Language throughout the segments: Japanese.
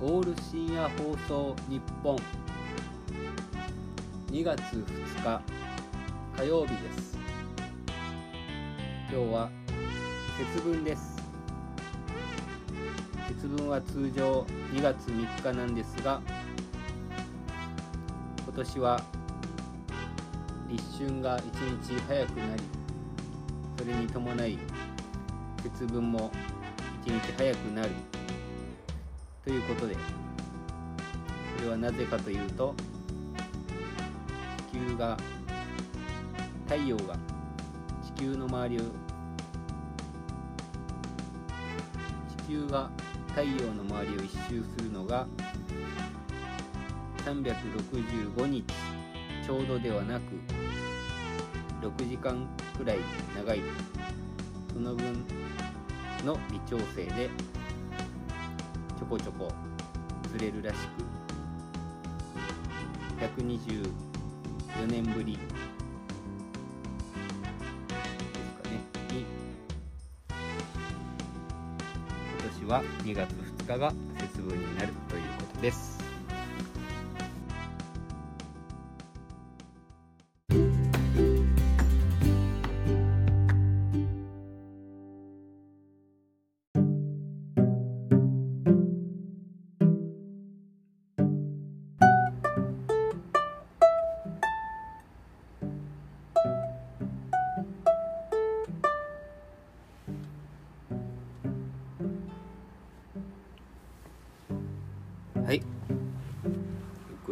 オール深夜放送日本。2月2日火曜日です。今日は節分です。節分は通常2月3日なんですが今年は立春が1日早くなりそれに伴い節分も1日早くなるということで。これはなぜかというと地球が太陽が地球の周りを地球が太陽の周りを一周するのが365日ちょうどではなく6時間くらい長いその分の微調整でょこちょこずれるらしく。124年ぶり。ですかね。に。今年は2月2日が節分になるということです。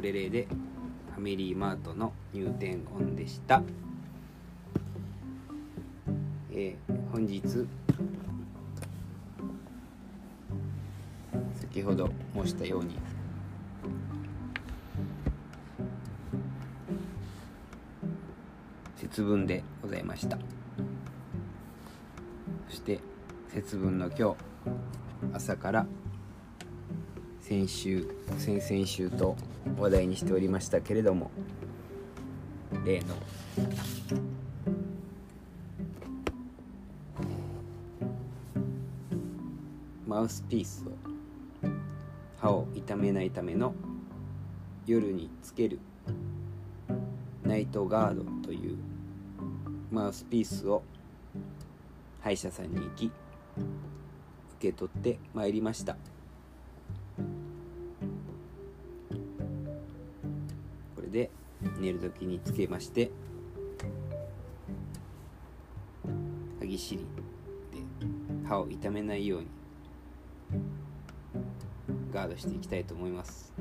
クレレでファミリーマートの入店音でした、えー本日先ほど申したように節分でございました。そして節分の今日朝から先週先々週と話題にしておりましたけれども例のマウスピースを歯を痛めないための夜につけるナイトガードというマウスピースを歯医者さんに行き受け取ってまいりました。で寝る時につけまして歯ぎしりで歯を痛めないようにガードしていきたいと思います。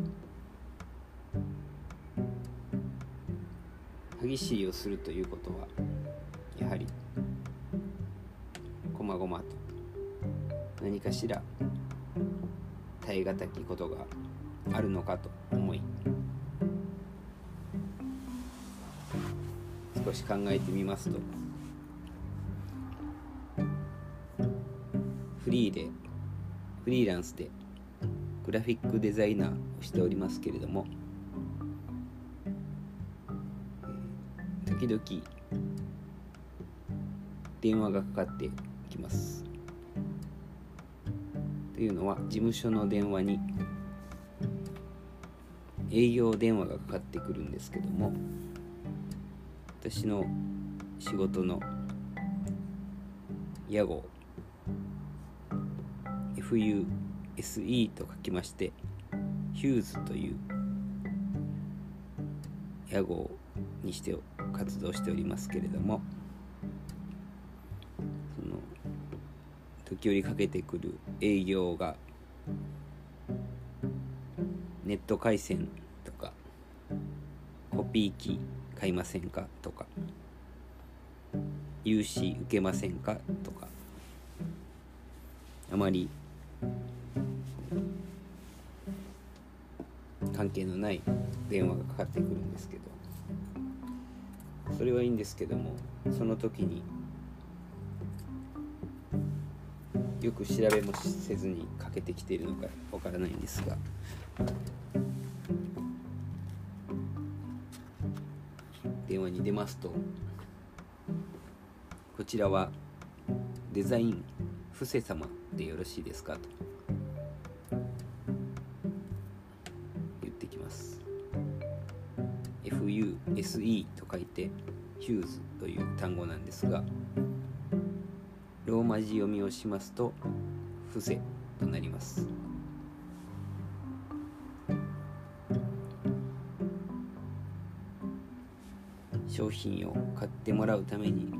歯ぎしりをするということはやはりこまごまと何かしら耐え難きことがあるのかと思い少し考えてみますとフリーでフリーランスでグラフィックデザイナーをしておりますけれども時々電話がかかってきます。というのは事務所の電話に営業電話がかかってくるんですけども私の仕事の屋号 FUSE と書きましてヒューズという屋号にして活動しておりますけれどもその時折かけてくる営業がネット回線とかコピー機買いませんか？とか。融資受けませんか？とか。あまり。関係のない電話がかかってくるんですけど。それはいいんですけどもその時に。よく調べもせずにかけてきているのかわからないんですが。電話に出ますとこちらはデザイン布施様でよろしいですかと言ってきます FUSE と書いてヒューズという単語なんですがローマ字読みをしますと「伏せ」となります。商品を買ってもらうために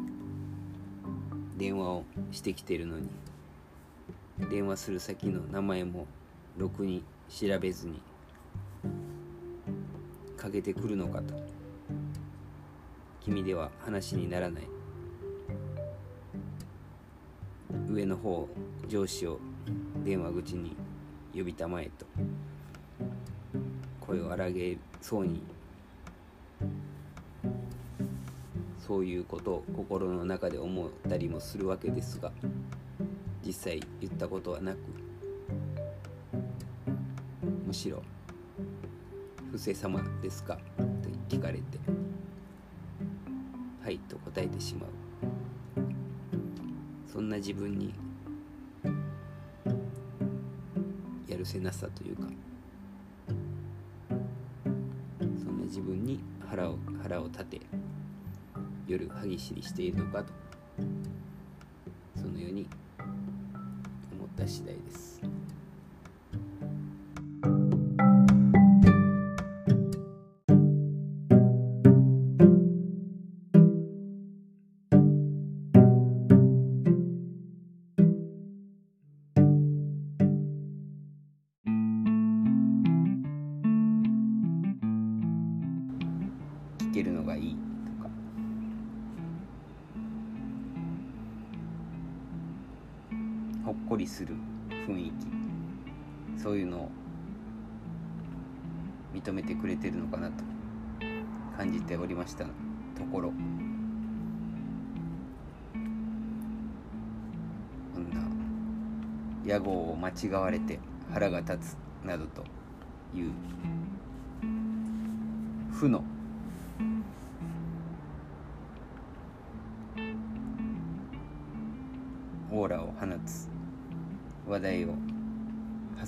電話をしてきてるのに電話する先の名前もろくに調べずにかけてくるのかと。君では話にならない。上の方上司を電話口に呼びたまえと。声を荒げそうにそういうことを心の中で思ったりもするわけですが実際言ったことはなくむしろ「伏せ様ですか?」と聞かれて「はい」と答えてしまうそんな自分にやるせなさというかそんな自分に腹を腹を立て夜歯ぎしりしているのかとする雰囲気。そういうのを認めてくれてるのかなと。感じておりましたところ。こんな屋号を間違われて腹が立つなどという負のオーラを放つ話題を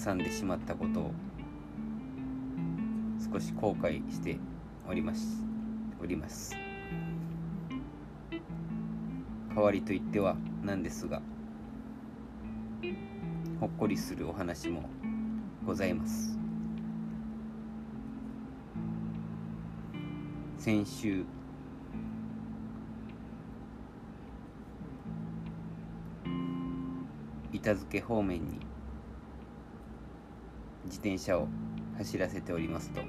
挟んでしまったことを少し後悔しております。おります。代わりと言ってはなんですがほっこりするお話もございます。先週板付方面に自転車を走らせておりますと。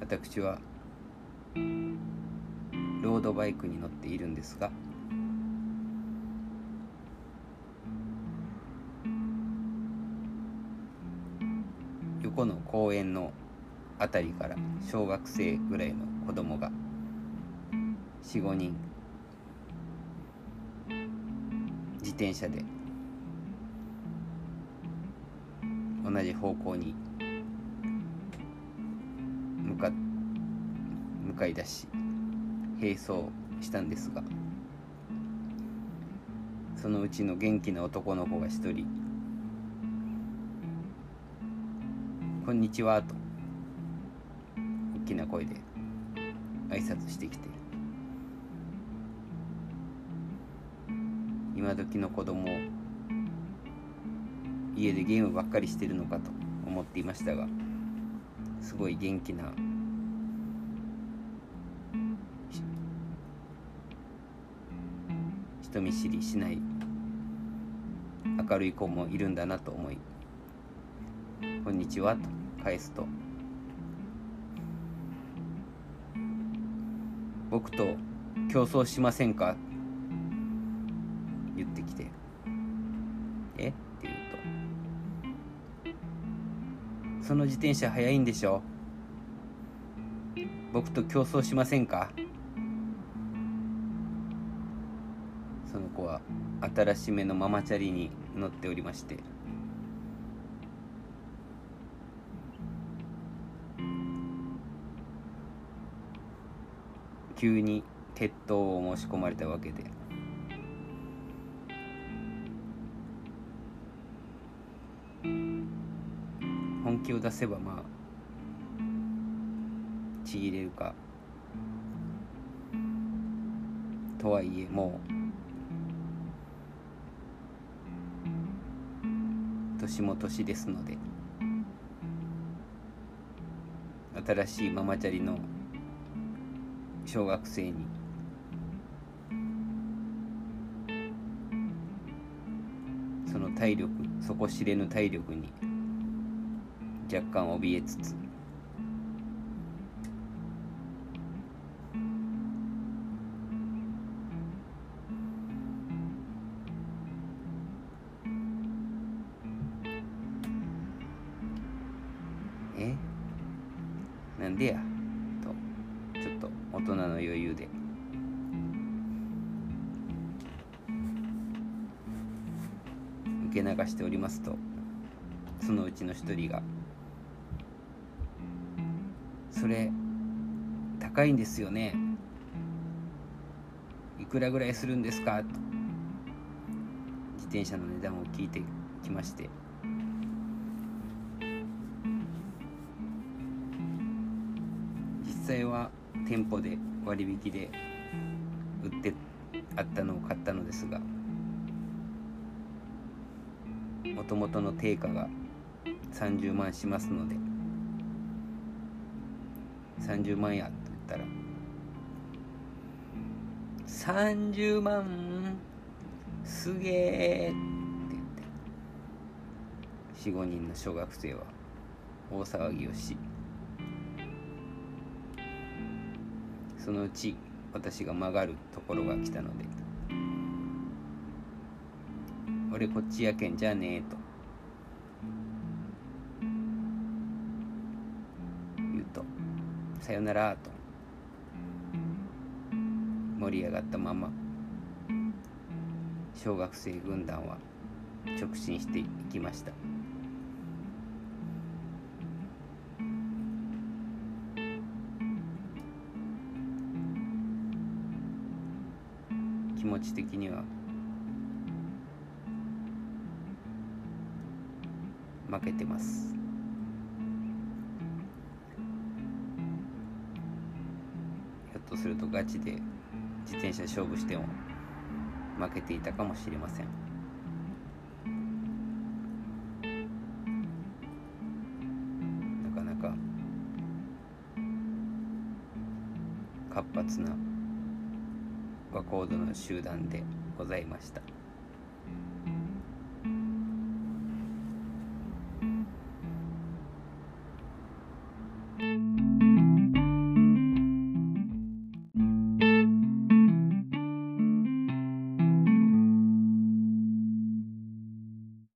私はロードバイクに乗っているんですが横の公園の辺りから小学生ぐらいの子供が45人転車で。同じ方向に。向か向かい出し。並走したんですが。そのうちの元気な男の子が一人「こんにちは」と。大きな声で挨拶してきて。今時の子供家でゲームばっかりしてるのかと思っていましたがすごい元気な人見知りしない明るい子もいるんだなと思い「こんにちは」と返すと「僕と競争しませんか?」その自転車速いんでしょ？僕と競争しませんか?」その子は新しめのママチャリに乗っておりまして。急に決闘を申し込まれたわけで。本気を出せばまあちぎれるか。とはいえもう年も年ですので新しいママチャリの小学生にその体力底知れぬ体力に若干怯えつつ。え？なんでや？と。ちょっと大人の余裕で。受け流しておりますと。そのうちの一人が「それ高いんですよねいくらぐらいするんですか?」と自転車の値段を聞いてきまして実際は店舗で割引で売ってあったのを買ったのですがもともとの定価が30万しますので30万やと言ったら。30万すげえって言って45人の小学生は大騒ぎをし。そのうち私が曲がるところが来たので「俺こっちやけんじゃねえ」と。さよなら」と。盛り上がったまま。小学生軍団は直進していきました。気持ち的には。負けてます。とするとガチで自転車勝負しても負けていたかもしれません。なかなか活発な和コードの集団でございました。